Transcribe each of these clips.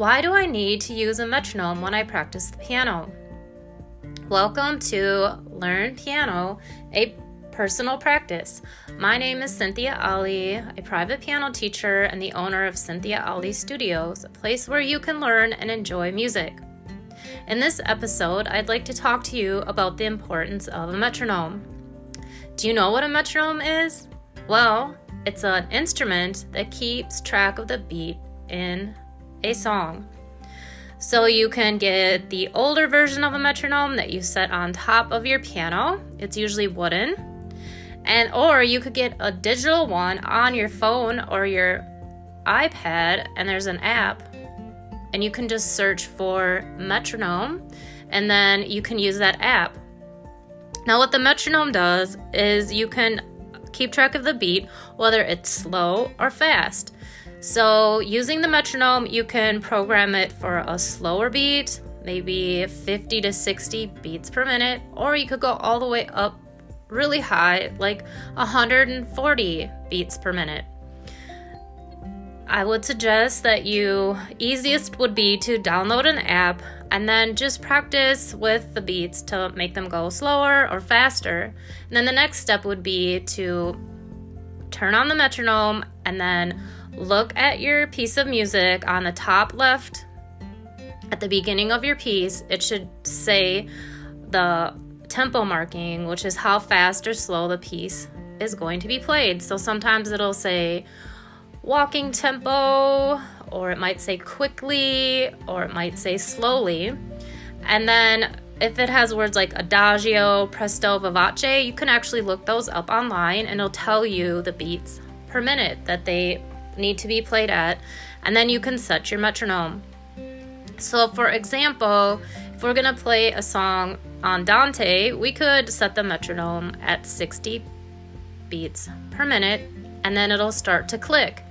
Why do I need to use a metronome when I practice the piano? Welcome to Learn Piano, a personal practice. My name is Cynthia Ali, a private piano teacher and the owner of Cynthia Ali Studios, a place where you can learn and enjoy music. In this episode, I'd like to talk to you about the importance of a metronome. Do you know what a metronome is? Well, it's an instrument that keeps track of the beat in a song. So you can get the older version of a metronome that you set on top of your piano. It's usually wooden. And or you could get a digital one on your phone or your iPad and there's an app and you can just search for metronome and then you can use that app. Now what the metronome does is you can keep track of the beat whether it's slow or fast. So, using the metronome, you can program it for a slower beat, maybe 50 to 60 beats per minute, or you could go all the way up really high, like 140 beats per minute. I would suggest that you easiest would be to download an app and then just practice with the beats to make them go slower or faster. And then the next step would be to turn on the metronome and then look at your piece of music on the top left at the beginning of your piece. It should say the tempo marking, which is how fast or slow the piece is going to be played. So sometimes it'll say walking tempo, or it might say quickly, or it might say slowly. And then if it has words like adagio, presto, vivace, you can actually look those up online and it'll tell you the beats per minute that they need to be played at, and then you can set your metronome. So, for example, if we're gonna play a song Andante, we could set the metronome at 60 beats per minute, and then it'll start to click.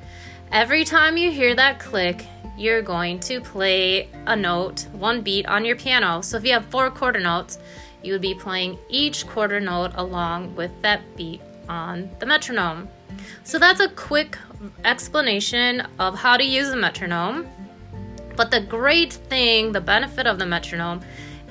Every time you hear that click, you're going to play a note, one beat on your piano. So if you have four quarter notes, you would be playing each quarter note along with that beat on the metronome. So that's a quick explanation of how to use a metronome. But the great thing, the benefit of the metronome,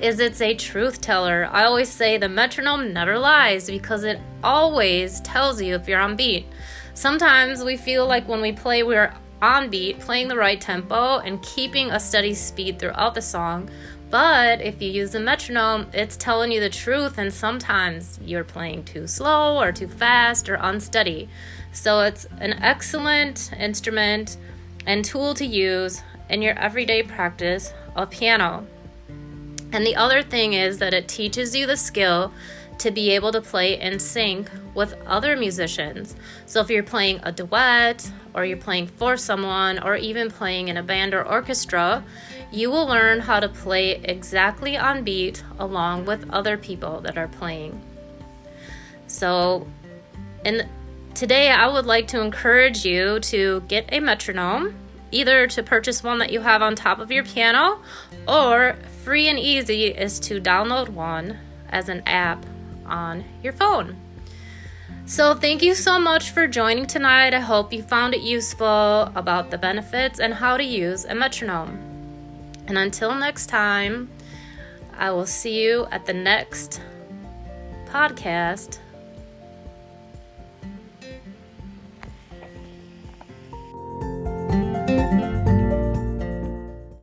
is it's a truth teller. I always say the metronome never lies because it always tells you if you're on beat. Sometimes we feel like when we play, we're on beat, playing the right tempo, and keeping a steady speed throughout the song. But if you use the metronome, it's telling you the truth, and sometimes you're playing too slow or too fast or unsteady. So it's an excellent instrument and tool to use in your everyday practice of piano. And the other thing is that it teaches you the skill to be able to play in sync with other musicians. So if you're playing a duet, or you're playing for someone, or even playing in a band or orchestra, you will learn how to play exactly on beat along with other people that are playing. So, in today, I would like to encourage you to get a metronome, either to purchase one that you have on top of your piano, or free and easy is to download one as an app on your phone. So, thank you so much for joining tonight. I hope you found it useful about the benefits and how to use a metronome. And until next time, I will see you at the next podcast